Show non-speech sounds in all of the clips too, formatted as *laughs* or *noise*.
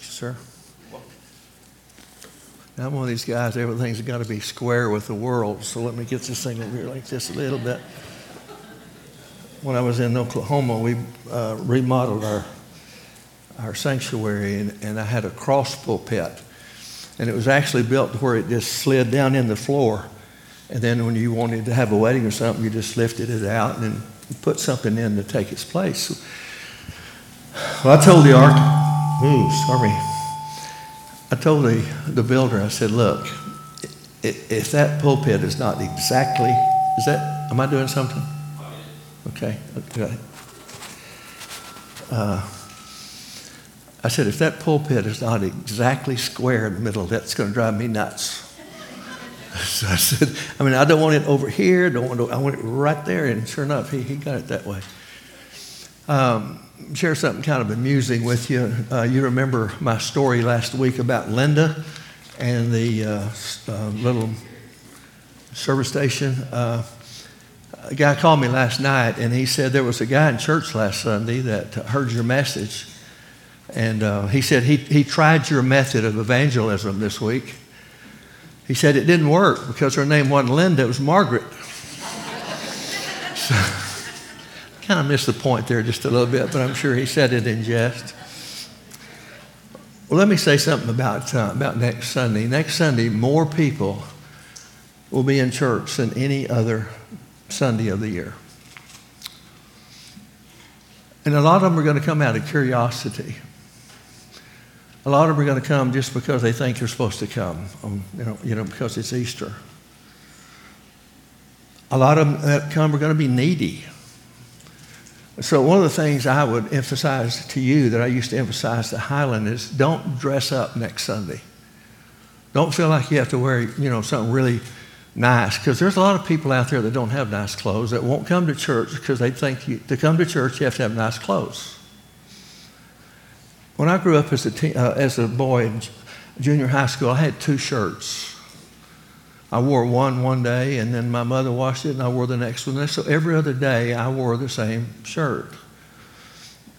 Thank you, sir. Now, I'm one of these guys, everything's got to be square with the world, so let me get this thing over here like this a little bit. When I was in Oklahoma, we uh, remodeled our, our sanctuary, and, and I had a cross pulpit. And it was actually built to where it just slid down in the floor. And then when you wanted to have a wedding or something, you just lifted it out and put something in to take its place. Well, I told the arch, ooh, sorry. I told the, the builder, I said, look, if that pulpit is not exactly, is that, am I doing something? Okay, okay. Uh, I said, if that pulpit is not exactly square in the middle, that's going to drive me nuts. *laughs* So I said, I mean, I don't want it over here. Don't want it, I want it right there. And sure enough, he, he got it that way. Um, share something kind of amusing with you. Uh, you remember my story last week about Linda and the uh, uh, little service station. Uh, a guy called me last night and he said there was a guy in church last Sunday that heard your message. And uh, he said he, he tried your method of evangelism this week. He said it didn't work because her name wasn't Linda, it was Margaret. so, kind of missed the point there just a little bit, but I'm sure he said it in jest. Well, let me say something about, uh, about next Sunday. Next Sunday, more people will be in church than any other Sunday of the year. And a lot of them are going to come out of curiosity. A lot of them are going to come just because they think they're supposed to come, um, you, know, you know, because it's Easter. A lot of them that come are going to be needy. So, one of the things I would emphasize to you that I used to emphasize to Highland is don't dress up next Sunday. Don't feel like you have to wear, you know, something really nice because there's a lot of people out there that don't have nice clothes that won't come to church because they think you, to come to church you have to have nice clothes. When I grew up as a, teen, uh, as a boy in junior high school, I had two shirts. I wore one one day, and then my mother washed it, and I wore the next one. So every other day, I wore the same shirt.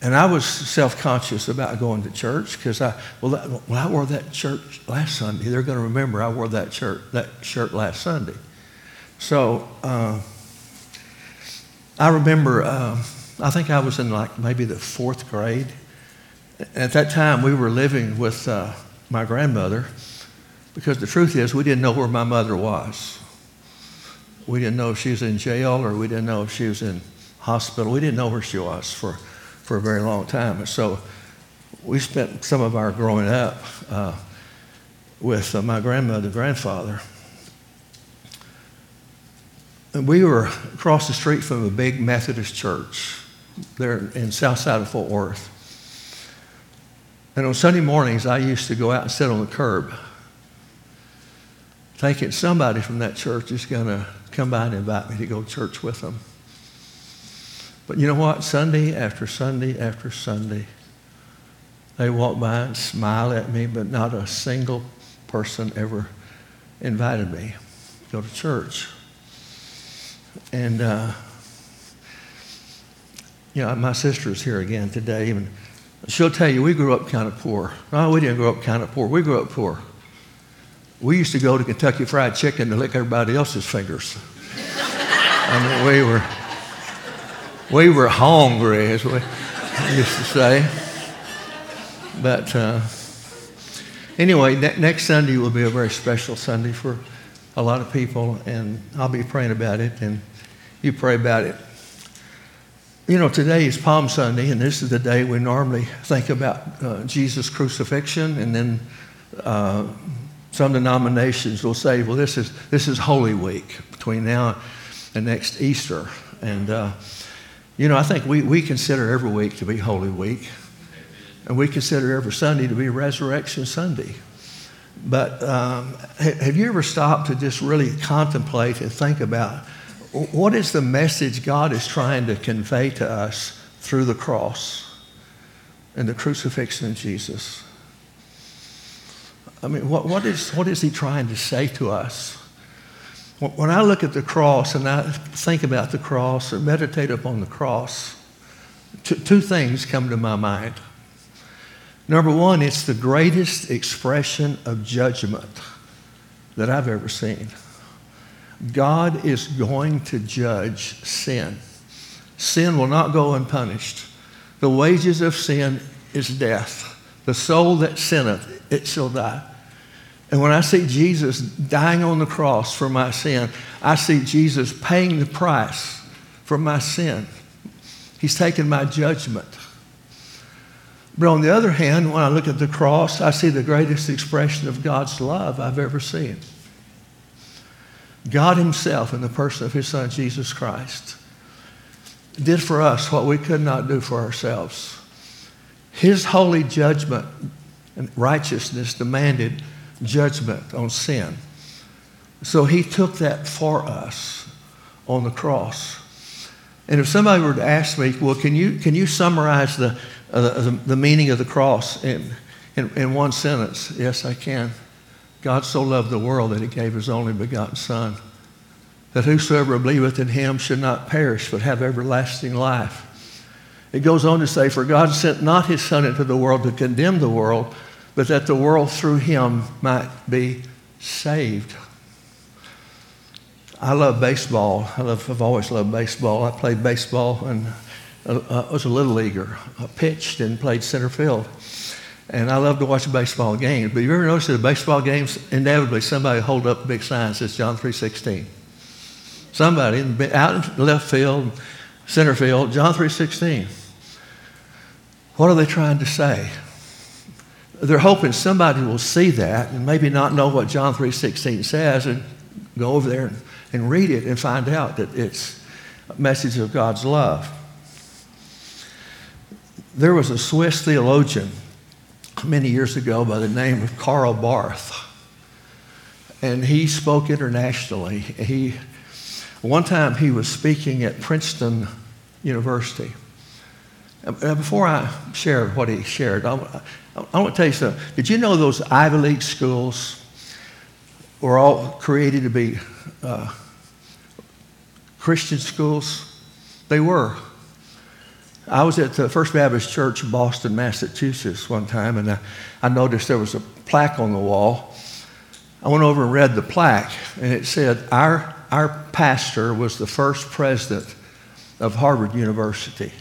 And I was self conscious about going to church because I, well, well, I wore that shirt last Sunday. They're going to remember I wore that shirt, that shirt last Sunday. So uh, I remember, uh, I think I was in like maybe the fourth grade. At that time, we were living with uh, my grandmother because the truth is, we didn't know where my mother was. We didn't know if she was in jail or we didn't know if she was in hospital. We didn't know where she was for for a very long time. And so we spent some of our growing up uh, with uh, my grandmother, and grandfather. And we were across the street from a big Methodist church there in south side of Fort Worth. And on Sunday mornings, I used to go out and sit on the curb, thinking somebody from that church is going to come by and invite me to go to church with them. But you know what? Sunday after Sunday after Sunday, they walk by and smile at me, but not a single person ever invited me to go to church. And, uh, you know, my sister's here again today, and she'll tell you we grew up kind of poor. No, we didn't grow up kind of poor. We grew up poor. We used to go to Kentucky Fried Chicken to lick everybody else's fingers. I mean, we were we were hungry, as we used to say. But uh, anyway, ne- next Sunday will be a very special Sunday for a lot of people, and I'll be praying about it, and you pray about it. You know, today is Palm Sunday, and this is the day we normally think about uh, Jesus' crucifixion, and then uh, some denominations will say, well, this is, this is Holy Week between now and next Easter. And uh, you know, I think we, we consider every week to be Holy Week, and we consider every Sunday to be Resurrection Sunday. But um, have you ever stopped to just really contemplate and think about what is the message God is trying to convey to us through the cross and the crucifixion of Jesus? I mean, what, what, is, what is He trying to say to us? When I look at the cross and I think about the cross or meditate upon the cross, two, two things come to my mind. Number one, it's the greatest expression of judgment that I've ever seen. God is going to judge sin. Sin will not go unpunished. The wages of sin is death. The soul that sinneth, it shall die. And when I see Jesus dying on the cross for my sin, I see Jesus paying the price for my sin. He's taken my judgment. But on the other hand, when I look at the cross, I see the greatest expression of God's love I've ever seen. God Himself, in the person of His Son, Jesus Christ, did for us what we could not do for ourselves. His holy judgment and righteousness demanded judgment on sin. So He took that for us on the cross. And if somebody were to ask me, well, can you, can you summarize the, uh, the, the, meaning of the cross in, in, in one sentence? Yes, I can. God so loved the world that he gave his only begotten Son, that whosoever believeth in him should not perish, but have everlasting life. It goes on to say, For God sent not his Son into the world to condemn the world, but that the world through him might be saved. I love baseball. I I've always loved baseball. I played baseball and uh, I was a little leaguer. I pitched and played center field. And I love to watch baseball games. But you ever notice that the baseball games, inevitably somebody hold up a big sign that says John 3.16. Somebody out in left field, center field, John 3.16. What are they trying to say? They're hoping somebody will see that and maybe not know what John 3.16 says and go over there and, and read it and find out that it's a message of God's love. There was a Swiss theologian many years ago by the name of Karl Barth. And he spoke internationally. He, one time he was speaking at Princeton University. Before I share what he shared, I, I want to tell you something. Did you know those Ivy League schools were all created to be uh, Christian schools? They were. I was at the First Baptist Church, in Boston, Massachusetts, one time, and I, I noticed there was a plaque on the wall. I went over and read the plaque, and it said, Our, our pastor was the first president of Harvard University.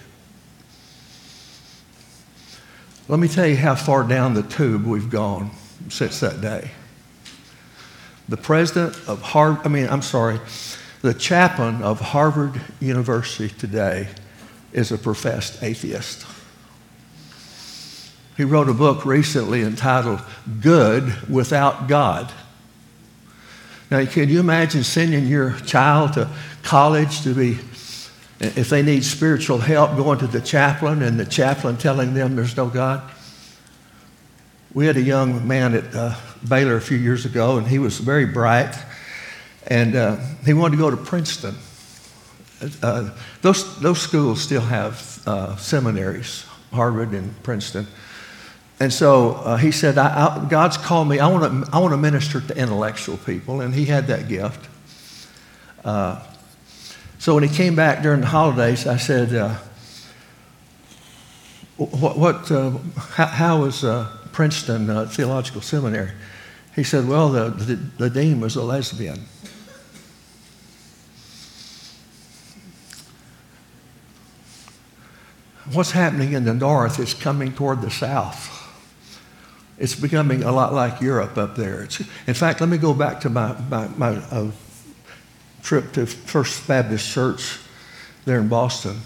Let me tell you how far down the tube we've gone since that day. The president of Harvard, I mean, I'm sorry, the chaplain of Harvard University today is a professed atheist. He wrote a book recently entitled Good Without God. Now, can you imagine sending your child to college to be, if they need spiritual help, going to the chaplain and the chaplain telling them there's no God? We had a young man at uh, Baylor a few years ago, and he was very bright, and uh, he wanted to go to Princeton. Uh, those, those schools still have uh, seminaries, Harvard and Princeton. And so uh, he said, I, I, God's called me. I want to I wanna minister to intellectual people. And he had that gift. Uh, so when he came back during the holidays, I said, uh, What, what uh, how, how was Princeton Theological Seminary? He said, Well, the, the, the dean was a lesbian. what's happening in the north is coming toward the south. It's becoming a lot like Europe up there. It's, in fact, let me go back to my, my, my uh, trip to First Baptist Church there in Boston.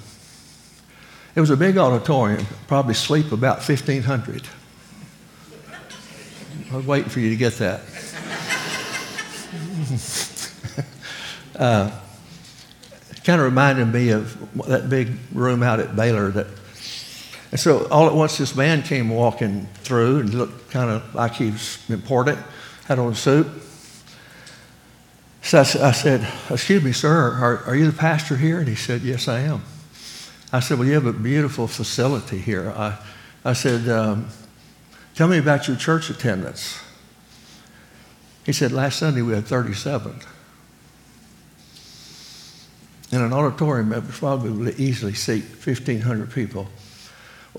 It was a big auditorium, probably sleep about 1,500. I was waiting for you to get that. *laughs* uh, kind of reminded me of that big room out at Baylor that and so all at once this man came walking through and looked kind of like he was important, had on a suit. So I, I said, excuse me, sir, are, are, you the pastor here? And he said, yes, I am. I said, well, you have a beautiful facility here. I, I said, um, tell me about your church attendance. He said, last Sunday we had 37 in an auditorium that would probably easily seat 1,500 people.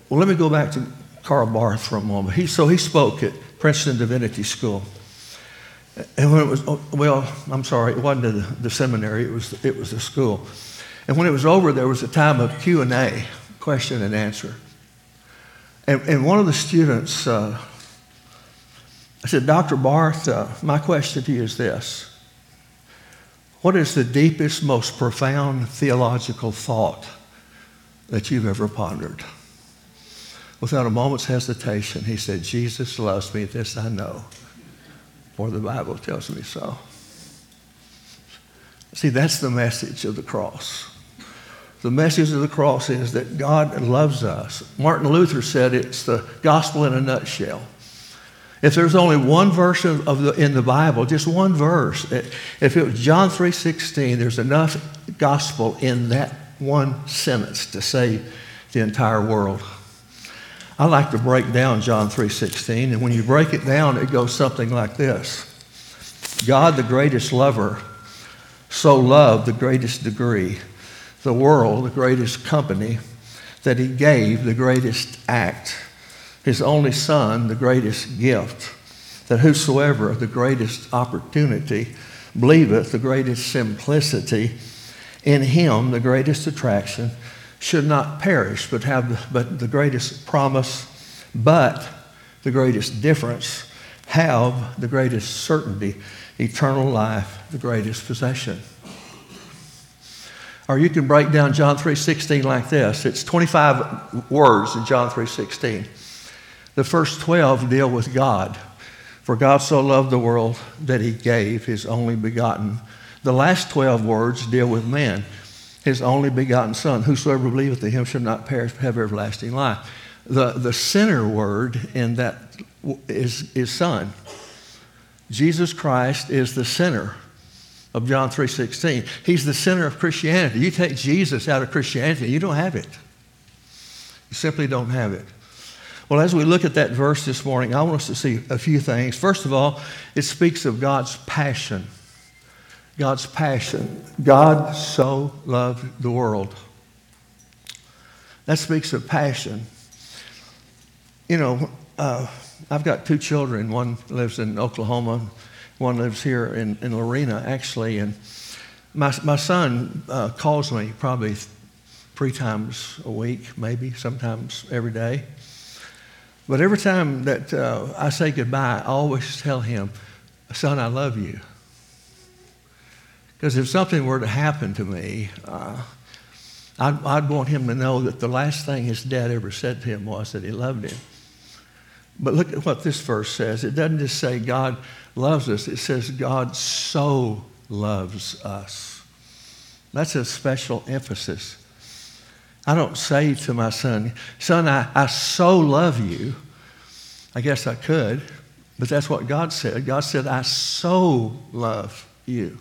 Well, let me go back to Karl Barth for a moment. He, so he spoke at Princeton Divinity School. And when it was, well, I'm sorry, it wasn't the, the seminary, it was, it was the school. And when it was over, there was a time of Q&A, question and answer. And, and one of the students, uh, I said, Dr. Barth, uh, my question to you is this. What is the deepest, most profound theological thought that you've ever pondered? Without a moment's hesitation, he said, Jesus loves me, this I know, for the Bible tells me so. See, that's the message of the cross. The message of the cross is that God loves us. Martin Luther said it's the gospel in a nutshell. If there's only one verse of, the, in the Bible, just one verse, if it was John 3.16, there's enough gospel in that one sentence to save the entire world. I like to break down John 3:16, and when you break it down, it goes something like this. God, the greatest lover, so loved the greatest degree, the world, the greatest company, that he gave the greatest act, his only son, the greatest gift, that whosoever the greatest opportunity believeth, the greatest simplicity, in him the greatest attraction, should not perish, but have the, but the greatest promise, but the greatest difference, have the greatest certainty, eternal life, the greatest possession. Or you can break down John 3:16 like this. It's 25 words in John 3:16. The first 12 deal with God. For God so loved the world that he gave his only begotten. The last 12 words deal with man his only begotten Son. Whosoever believeth in him shall not perish but have everlasting life. The, the center word in that is, is Son. Jesus Christ is the center of John 3.16. He's the center of Christianity. You take Jesus out of Christianity, you don't have it. You simply don't have it. Well, as we look at that verse this morning, I want us to see a few things. First of all, it speaks of God's passion God's passion. God so loved the world. That speaks of passion. You know, uh, I've got two children. One lives in Oklahoma, one lives here in, in Lorena, actually. And my, my son uh, calls me probably three times a week, maybe, sometimes every day. But every time that uh, I say goodbye, I always tell him, Son, I love you. Because if something were to happen to me, uh, I'd, I'd, want him to know that the last thing his dad ever said to him was that he loved him. But look at what this verse says. It doesn't just say God loves us, it says God so loves us. That's a special emphasis. I don't say to my son, Son, I, I so love you. I guess I could, but that's what God said. God said, I so love you.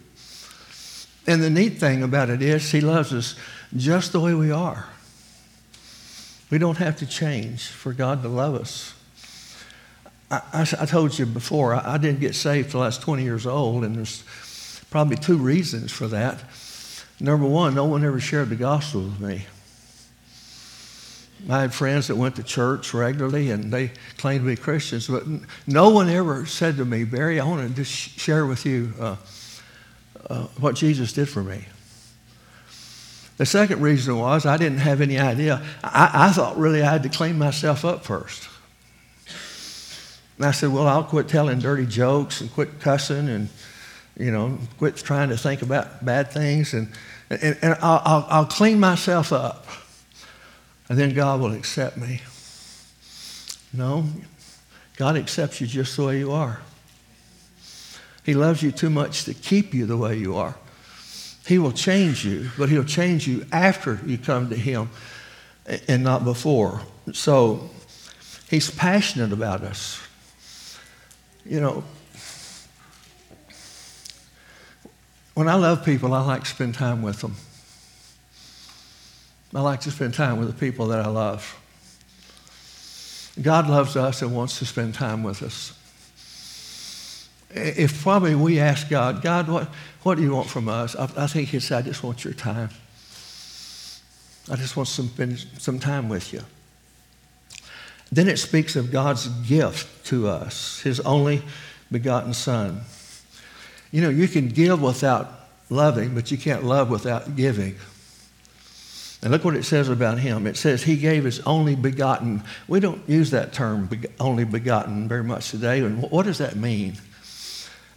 And the neat thing about it is, He loves us just the way we are. We don't have to change for God to love us. I, I, I told you before, I, I, didn't get saved till I was 20 years old, and there's probably two reasons for that. Number one, no one ever shared the gospel with me. I had friends that went to church regularly and they claimed to be Christians, but no one ever said to me, Barry, I want to just share with you. Uh, uh, what Jesus did for me. The second reason was I didn't have any idea. I, I thought really I had to clean myself up first. And I said, well, I'll quit telling dirty jokes and quit cussing and, you know, quit trying to think about bad things and, and, and I'll, I'll, I'll clean myself up. And then God will accept me. No, God accepts you just the way you are. He loves you too much to keep you the way you are. He will change you, but He'll change you after you come to Him and not before. So He's passionate about us. You know, when I love people, I like to spend time with them. I like to spend time with the people that I love. God loves us and wants to spend time with us if probably we ask God, God, what, what do you want from us? I, I think He'd say, I just want your time. I just want spend some time with you. Then it speaks of God's gift to us, his only begotten Son. You know, you can give without loving, but you can't love without giving. And look what it says about him. It says he gave his only begotten. We don't use that term, only begotten, very much today. And what does that mean?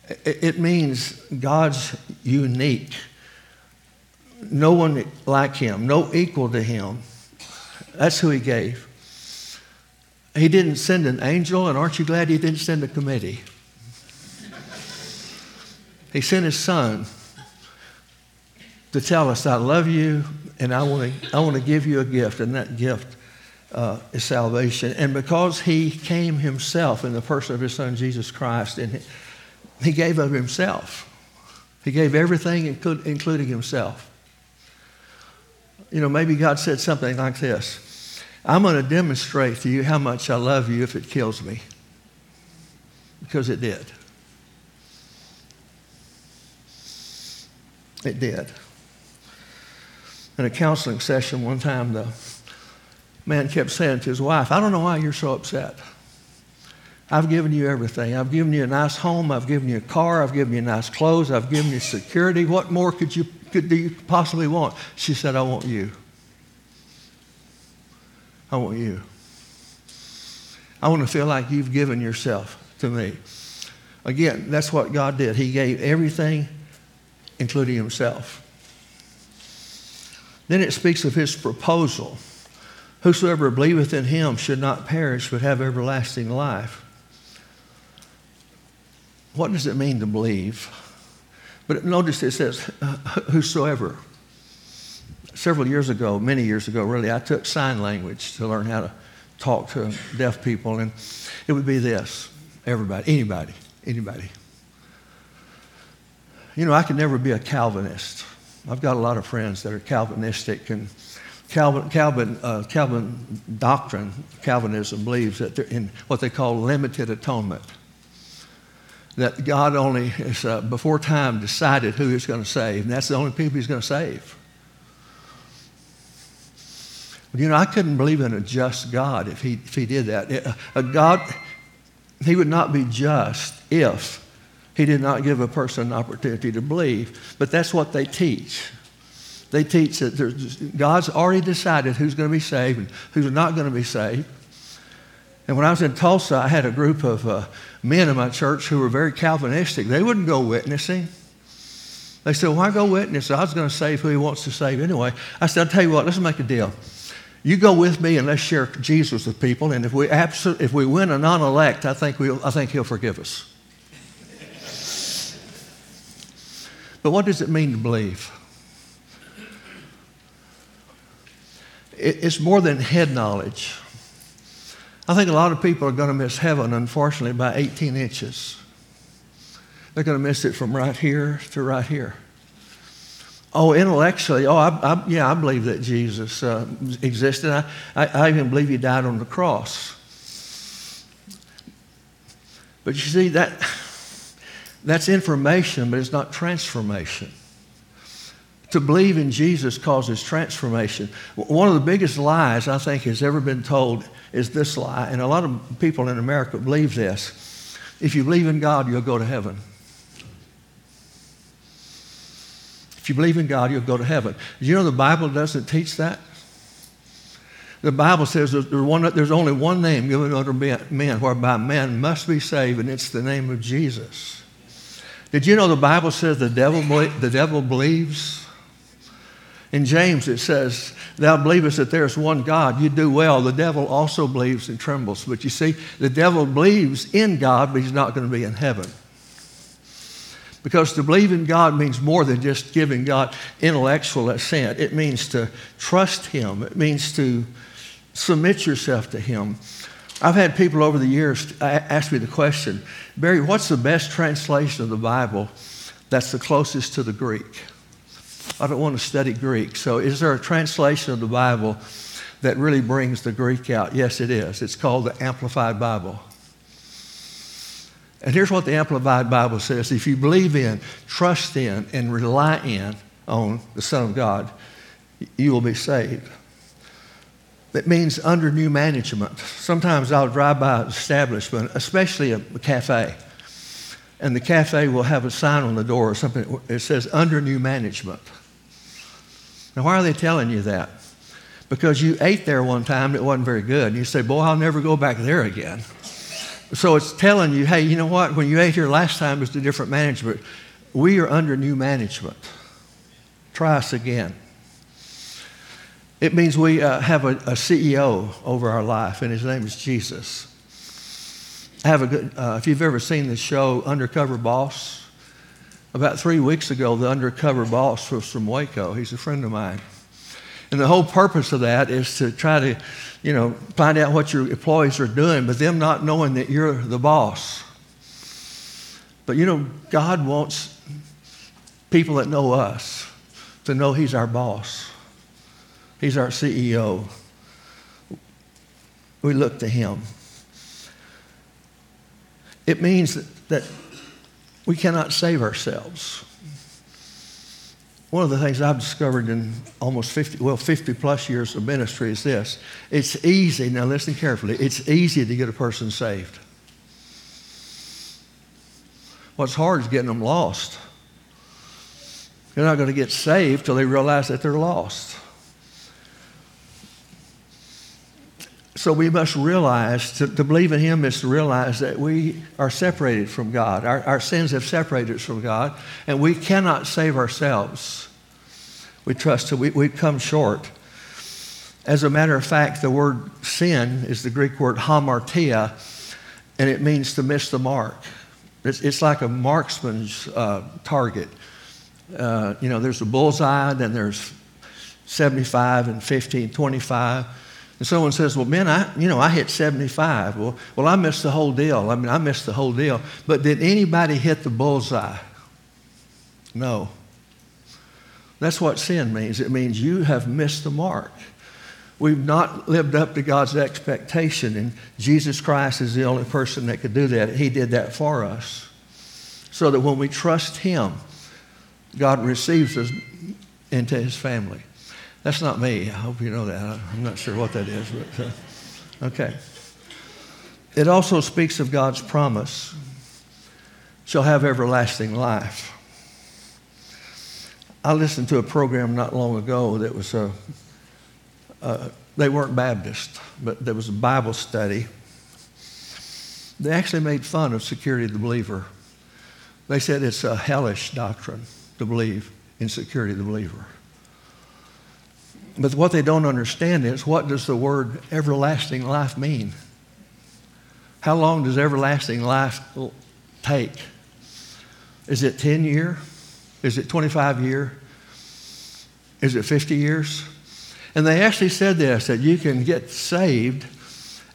It means God's unique. No one like him, no equal to him. That's who he gave. He didn't send an angel, and aren't you glad he didn't send a committee? He sent his son to tell us, I love you and I want to, I want to give you a gift, and that gift uh, is salvation. And because he came himself in the person of his son Jesus Christ, and he, gave of himself, he gave everything, including himself. You know, maybe God said something like this I'm going to demonstrate to you how much I love you if it kills me. Because it did. It did in a counseling session one time, the man kept saying to his wife, I don't know why you're so upset. I've given you everything. I've given you a nice home. I've given you a car. I've given you nice clothes. I've given you security. What more could you, could you possibly want? She said, I want you. I want you. I want to feel like you've given yourself to me. Again, that's what God did. He gave everything, including himself. Then it speaks of his proposal. Whosoever believeth in him should not perish, but have everlasting life. What does it mean to believe? But notice it says, whosoever. Several years ago, many years ago, really, I took sign language to learn how to talk to deaf people, and it would be this everybody, anybody, anybody. You know, I could never be a Calvinist. I've got a lot of friends that are Calvinistic, and Calvin, Calvin, uh, Calvin doctrine, Calvinism believes that they're in what they call limited atonement. That God only, is, uh, before time, decided who He's going to save, and that's the only people He's going to save. You know, I couldn't believe in a just God if He, if he did that. A God, He would not be just if he did not give a person an opportunity to believe. But that's what they teach. They teach that God's already decided who's going to be saved and who's not going to be saved. And when I was in Tulsa, I had a group of uh, men in my church who were very Calvinistic. They wouldn't go witnessing. They said, Why go witness? God's going to save who he wants to save anyway. I said, I'll tell you what, let's make a deal. You go with me and let's share Jesus with people. And if we, absol- if we win a non elect, I, think we'll, I think he'll forgive us. But what does it mean to believe? It's more than head knowledge. I think a lot of people are going to miss heaven, unfortunately, by 18 inches. They're going to miss it from right here to right here. Oh, intellectually, oh, I, I, yeah, I believe that Jesus uh, existed. I, I, I even believe he died on the cross. But you see, that that's information, but it's not transformation. To believe in Jesus causes transformation. One of the biggest lies I think has ever been told is this lie, and a lot of people in America believe this. If you believe in God, you'll go to heaven. If you believe in God, you'll go to heaven. You know the Bible doesn't teach that? The Bible says there's, only one name given unto men whereby man must be saved, and it's the name of Jesus. Did you know the Bible says the devil, the devil believes? In James, it says, Thou believest that there is one God. You do well. The devil also believes and trembles. But you see, the devil believes in God, but he's not going to be in heaven. Because to believe in God means more than just giving God intellectual assent. It means to trust Him, it means to submit yourself to Him. I've had people over the years ask me the question Barry, what's the best translation of the Bible that's the closest to the Greek? I don't want to study Greek. So, is there a translation of the Bible that really brings the Greek out? Yes, it is. It's called the Amplified Bible. And here's what the Amplified Bible says if you believe in, trust in, and rely in on the Son of God, you will be saved. That means under new management. Sometimes I'll drive by an establishment, especially a cafe, and the cafe will have a sign on the door or something. It says under new management. Now, why are they telling you that? Because you ate there one time and it wasn't very good. And you say, Boy, I'll never go back there again. So it's telling you, hey, you know what? When you ate here last time, it was a different management. We are under new management. Try us again. It means we uh, have a, a, CEO over our life, and his name is Jesus. I have a good, uh, if you've ever seen the show Undercover Boss, about three weeks ago, the undercover boss was from Waco. He's a friend of mine. And the whole purpose of that is to try to, you know, find out what your employees are doing, but them not knowing that you're the boss. But you know, God wants people that know us to know He's our boss. He's our CEO. We look to Him. It means that, that we cannot save ourselves. One of the things I've discovered in almost 50, well, 50 plus years of ministry is this. It's easy, now listen carefully, it's easy to get a person saved. What's hard is getting them lost. They're not going to get saved till they realize that they're lost. So we must realize to, to, believe in Him is to realize that we are separated from God. Our, our sins have separated us from God, and we cannot save ourselves. We trust that we, we come short. As a matter of fact, the word sin is the Greek word hamartia, and it means to miss the mark. It's, it's like a marksman's uh, target. Uh, you know, there's a bullseye, then there's 75 and 15, 25. And someone says, well, man, I, you know, I hit 75. Well, well, I missed the whole deal. I mean, I missed the whole deal. But did anybody hit the bullseye? No. That's what sin means. It means you have missed the mark. We've not lived up to God's expectation, and Jesus Christ is the only person that could do that. He did that for us. So that when we trust Him, God receives us into His family. That's not me. I hope you know that. I'm not sure what that is, but uh, okay. It also speaks of God's promise shall have everlasting life. I listened to a program not long ago that was a, uh, they weren't Baptist, but there was a Bible study. They actually made fun of security of the believer. They said it's a hellish doctrine to believe in security of the believer. But what they don't understand is what does the word everlasting life mean? How long does everlasting life take? Is it 10 year? Is it 25 year? Is it 50 years? And they actually said this that you can get saved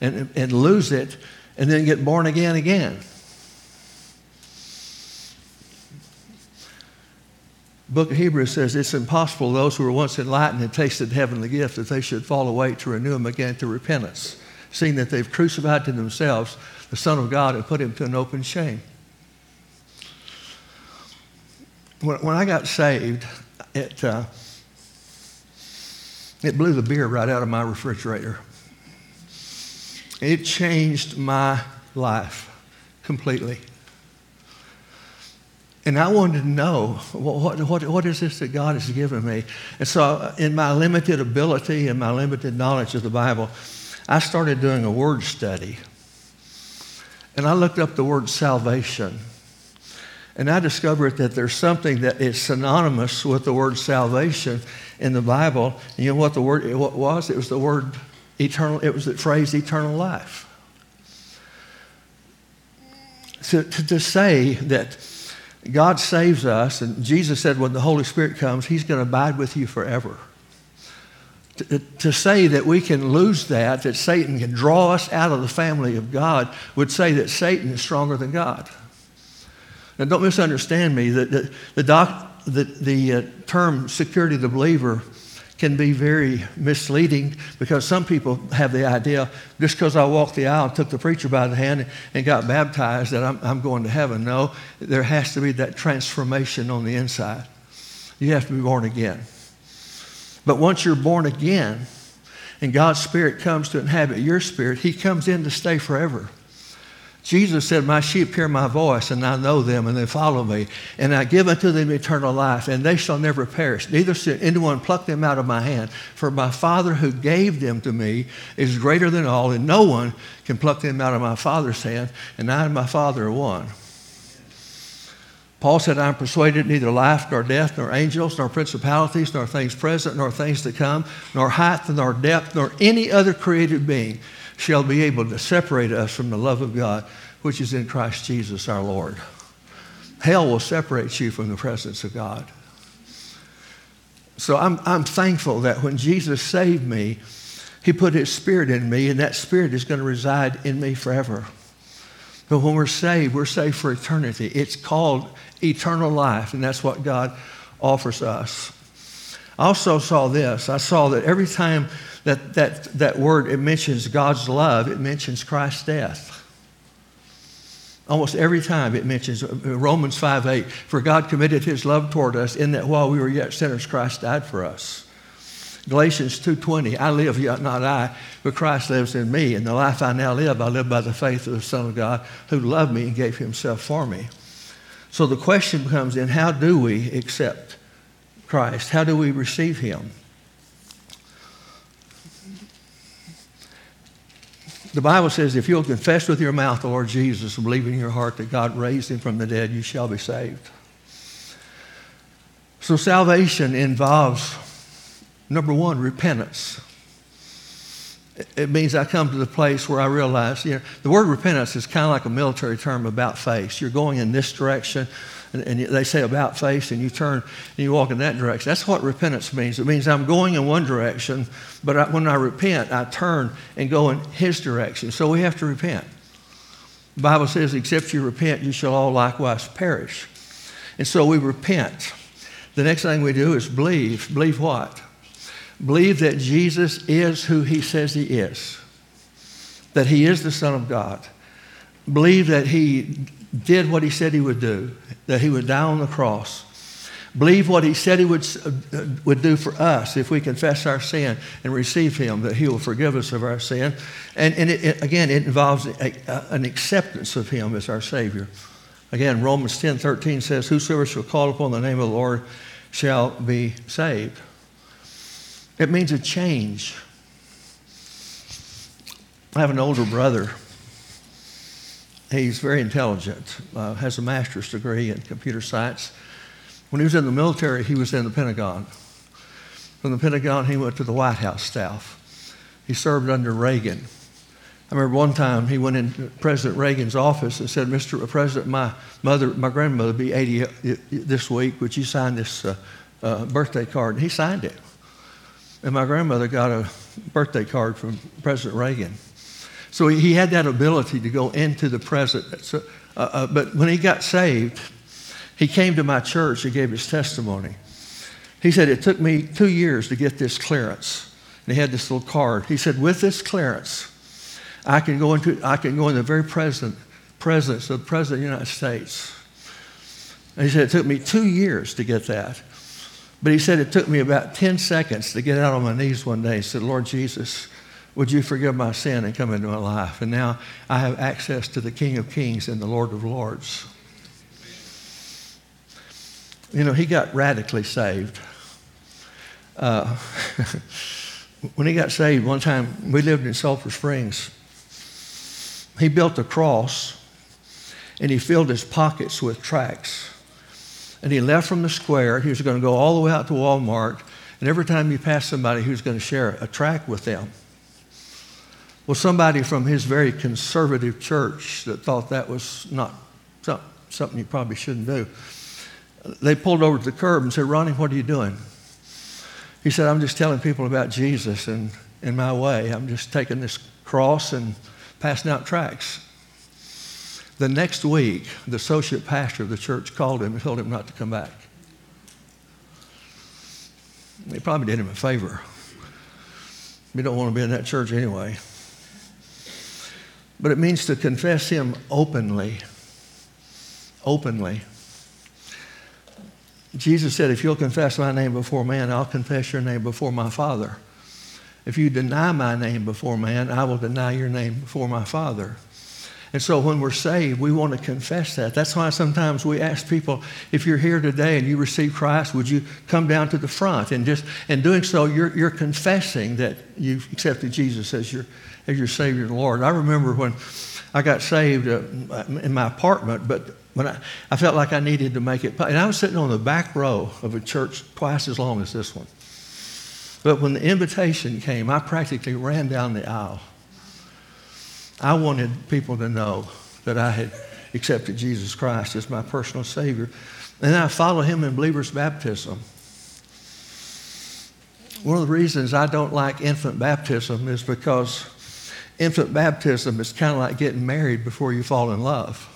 and, and lose it and then get born again again. Book of Hebrews says it's impossible those who were once enlightened and tasted heavenly gift that they should fall away to renew them again to repentance, seeing that they've crucified to themselves the Son of God and put him to an open shame. When, when I got saved, it, uh, it blew the beer right out of my refrigerator. It changed my life completely. And I wanted to know what, what, what is this that God has given me? And so, uh, in my limited ability and my limited knowledge of the Bible, I started doing a word study. And I looked up the word salvation. And I discovered that there's something that is synonymous with the word salvation in the Bible. And you know what the word it was? It was the word eternal, it was the phrase eternal life. So to, to say that God saves us, and Jesus said when the Holy Spirit comes, He's going to abide with you forever. To, to, say that we can lose that, that Satan can draw us out of the family of God, would say that Satan is stronger than God. Now, don't misunderstand me. The, the, the, doc, the, the uh, term security of the believer can be very misleading because some people have the idea just because I walked the aisle and took the preacher by the hand and got baptized that I'm, I'm going to heaven. No, there has to be that transformation on the inside. You have to be born again. But once you're born again, and God's Spirit comes to inhabit your spirit, He comes in to stay forever. Jesus said, My sheep hear my voice, and I know them, and they follow me. And I give unto them eternal life, and they shall never perish. Neither shall anyone pluck them out of my hand. For my Father who gave them to me is greater than all, and no one can pluck them out of my Father's hand. And I and my Father are one. Paul said, I'm persuaded neither life nor death, nor angels, nor principalities, nor things present, nor things to come, nor height, nor depth, nor any other created being shall be able to separate us from the love of God, which is in Christ Jesus our Lord. Hell will separate you from the presence of God. So I'm, I'm thankful that when Jesus saved me, he put his spirit in me, and that spirit is going to reside in me forever. But when we're saved, we're saved for eternity. It's called eternal life, and that's what God offers us. I also saw this. I saw that every time that, that, that word it mentions God's love, it mentions Christ's death. Almost every time it mentions uh, Romans 5 8, for God committed his love toward us in that while we were yet sinners, Christ died for us. Galatians 2:20, I live yet not I, but Christ lives in me, and the life I now live, I live by the faith of the Son of God who loved me and gave himself for me. So the question becomes then, how do we accept Christ? How do we receive him? The Bible says if you'll confess with your mouth the Lord Jesus and believe in your heart that God raised him from the dead, you shall be saved. So salvation involves Number one, repentance. It means I come to the place where I realize, you know, the word repentance is kind of like a military term about face. You're going in this direction, and, and they say about face, and you turn and you walk in that direction. That's what repentance means. It means I'm going in one direction, but I, when I repent, I turn and go in His direction. So we have to repent. The Bible says, except you repent, you shall all likewise perish. And so we repent. The next thing we do is believe. Believe what? Believe that Jesus is who he says he is, that he is the Son of God. Believe that he did what he said he would do, that he would die on the cross. Believe what he said he would, uh, would do for us if we confess our sin and receive him, that he will forgive us of our sin. And, and it, it, again, it involves a, a, an acceptance of him as our Savior. Again, Romans 10 13 says, Whosoever shall call upon the name of the Lord shall be saved. It means a change. I have an older brother. He's very intelligent, uh, has a master's degree in computer science. When he was in the military, he was in the Pentagon. From the Pentagon, he went to the White House staff. He served under Reagan. I remember one time he went into President Reagan's office and said, Mr. President, my mother, my grandmother will be 80 this week. Would you sign this uh, uh, birthday card? And he signed it. And my grandmother got a birthday card from President Reagan. So he had that ability to go into the present. So, uh, uh, but when he got saved, he came to my church and gave his testimony. He said, It took me two years to get this clearance. And he had this little card. He said, With this clearance, I can go into I can go in the very present presence of the President of the United States. And he said, It took me two years to get that. But he said it took me about 10 seconds to get out on my knees one day and said, Lord Jesus, would you forgive my sin and come into my life? And now I have access to the King of Kings and the Lord of Lords. You know, he got radically saved. Uh, *laughs* when he got saved, one time we lived in Sulphur Springs. He built a cross and he filled his pockets with tracts and he left from the square. He was going to go all the way out to Walmart. And every time he passed somebody, he was going to share a tract with them. Well, somebody from his very conservative church that thought that was not something you probably shouldn't do, they pulled over to the curb and said, Ronnie, what are you doing? He said, I'm just telling people about Jesus and in my way. I'm just taking this cross and passing out tracts. The next week, the associate pastor of the church called him and told him not to come back. They probably did him a favor. We don't want to be in that church anyway. But it means to confess him openly. Openly. Jesus said, If you'll confess my name before man, I'll confess your name before my Father. If you deny my name before man, I will deny your name before my Father. And so when we're saved, we want to confess that. That's why sometimes we ask people, if you're here today and you receive Christ, would you come down to the front? And just in doing so, you're, you're confessing that you've accepted Jesus as your, as your Savior and Lord. I remember when I got saved uh, in my apartment, but when I, I felt like I needed to make it, and I was sitting on the back row of a church twice as long as this one. But when the invitation came, I practically ran down the aisle. I wanted people to know that I had accepted Jesus Christ as my personal Savior. And I followed him in believer's baptism. One of the reasons I don't like infant baptism is because infant baptism is kind of like getting married before you fall in love.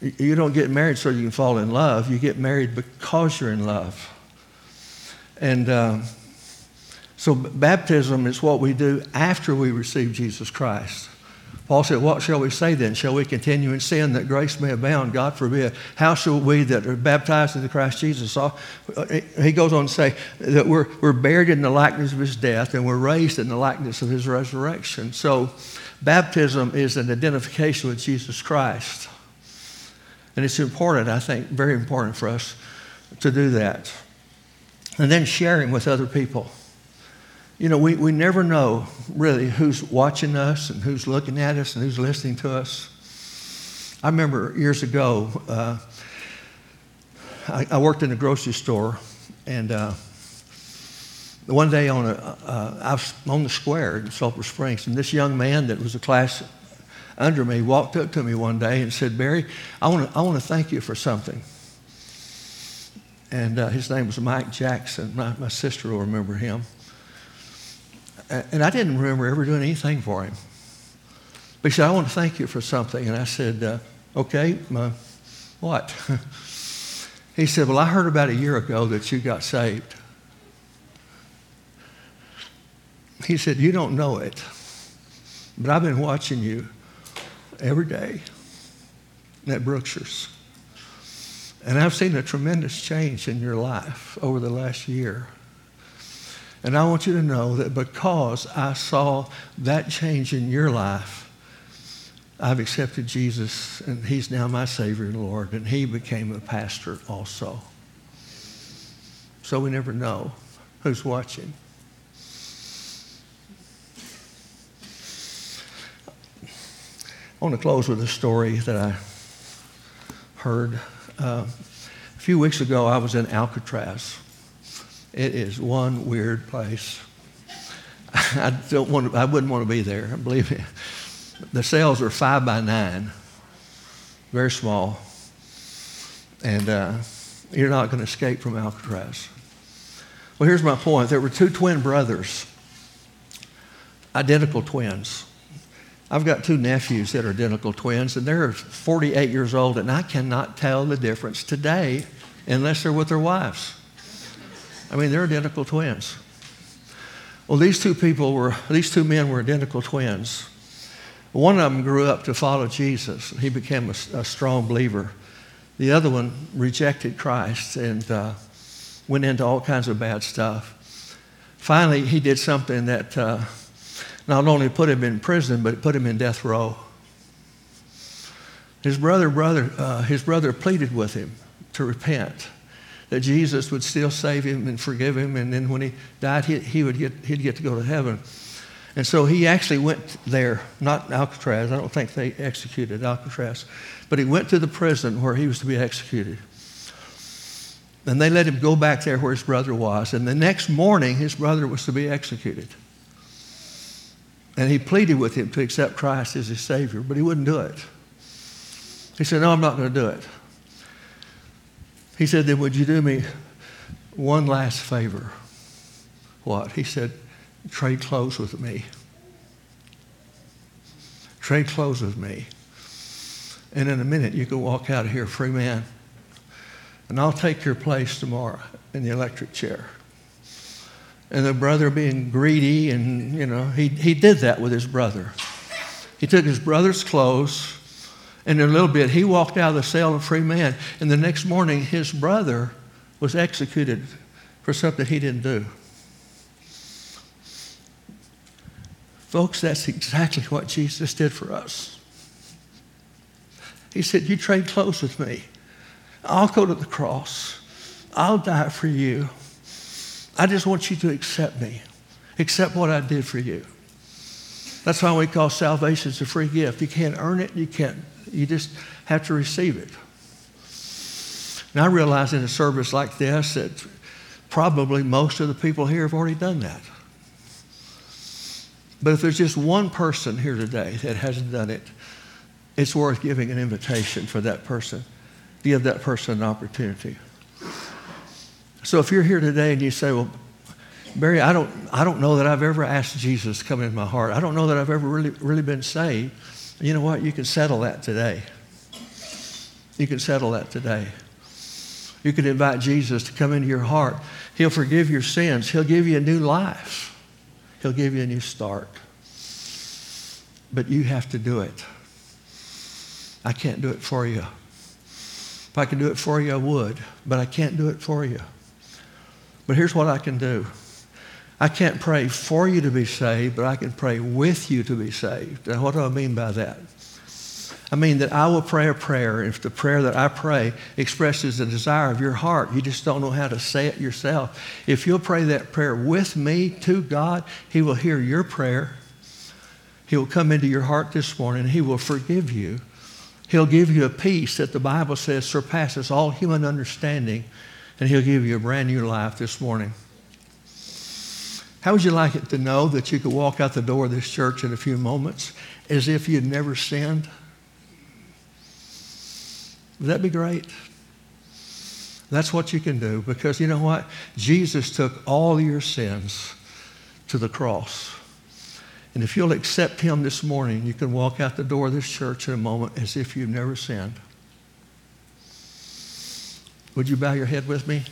You don't get married so you can fall in love. You get married because you're in love. And um, so baptism is what we do after we receive Jesus Christ. Paul said, What shall we say then? Shall we continue in sin that grace may abound? God forbid. How shall we that are baptized into Christ Jesus? Uh, he goes on to say that we're, we're buried in the likeness of his death and we're raised in the likeness of his resurrection. So baptism is an identification with Jesus Christ. And it's important, I think, very important for us to do that. And then sharing with other people you know, we, we never know really who's watching us and who's looking at us and who's listening to us. I remember years ago, uh, I, I, worked in a grocery store, and uh, one day on a, uh, I was on the square in Sulphur Springs, and this young man that was a class under me walked up to me one day and said, Barry, I want to I wanna thank you for something. And uh, his name was Mike Jackson. My, my sister will remember him. And I didn't remember ever doing anything for him. But he said, I want to thank you for something. And I said, uh, okay, what? *laughs* he said, well, I heard about a year ago that you got saved. He said, you don't know it, but I've been watching you every day at Brookshire's. And I've seen a tremendous change in your life over the last year. And I want you to know that because I saw that change in your life, I've accepted Jesus, and He's now my Savior and Lord, and He became a pastor also. So we never know who's watching. I want to close with a story that I heard. Uh, a few weeks ago, I was in Alcatraz. It is one weird place. *laughs* I don't want to, I wouldn't want to be there, believe me. The cells are five by nine, very small. And uh, you're not going to escape from Alcatraz. Well, here's my point. There were two twin brothers, identical twins. I've got two nephews that are identical twins, and they're 48 years old, and I cannot tell the difference today unless they're with their wives. I mean, they're identical twins. Well, these two people were, these two men were identical twins. One of them grew up to follow Jesus. He became a, a strong believer. The other one rejected Christ and uh, went into all kinds of bad stuff. Finally, he did something that uh, not only put him in prison, but put him in death row. His brother, brother, uh, his brother pleaded with him to repent that Jesus would still save him and forgive him, and then when he died, he, he would get, he'd get to go to heaven. And so he actually went there, not Alcatraz. I don't think they executed Alcatraz, but he went to the prison where he was to be executed. And they let him go back there where his brother was. And the next morning, his brother was to be executed. And he pleaded with him to accept Christ as his Savior, but he wouldn't do it. He said, No, I'm not going to do it. He said, Then would you do me one last favor? What? He said, Trade clothes with me. Trade clothes with me. And in a minute, you can walk out of here free man. And I'll take your place tomorrow in the electric chair. And the brother being greedy, and, you know, he, he did that with his brother. He took his brother's clothes and in a little bit, he walked out of the cell a free man. And the next morning, his brother was executed for something he didn't do. Folks, that's exactly what Jesus did for us. He said, You trade clothes with me. I'll go to the cross. I'll die for you. I just want you to accept me, accept what I did for you. That's why we call salvation a free gift. You can't earn it, you can't, you just have to receive it. And I realize in a service like this that probably most of the people here have already done that. But if there's just one person here today that hasn't done it, it's worth giving an invitation for that person. Give that person an opportunity. So if you're here today and you say, well, Barry, I don't, I don't know that I've ever asked Jesus to come in my heart. I don't know that I've ever really, really been saved. You know what? You can settle that today. You can settle that today. You can invite Jesus to come into your heart. He'll forgive your sins. He'll give you a new life. He'll give you a new start. But you have to do it. I can't do it for you. If I could do it for you, I would, but I can't do it for you. But here's what I can do I can't pray for you to be saved, but I can pray with you to be saved. Now, what do I mean by that? I mean that I will pray a prayer. If the prayer that I pray expresses the desire of your heart, you just don't know how to say it yourself. If you'll pray that prayer with me to God, He will hear your prayer. He will come into your heart this morning. He will forgive you. He'll give you a peace that the Bible says surpasses all human understanding, and He'll give you a brand new life this morning. How would you like it to know that you could walk out the door of this church in a few moments as if you'd never sinned? Would that be great? That's what you can do because you know what? Jesus took all your sins to the cross. And if you'll accept him this morning, you can walk out the door of this church in a moment as if you've never sinned. Would you bow your head with me?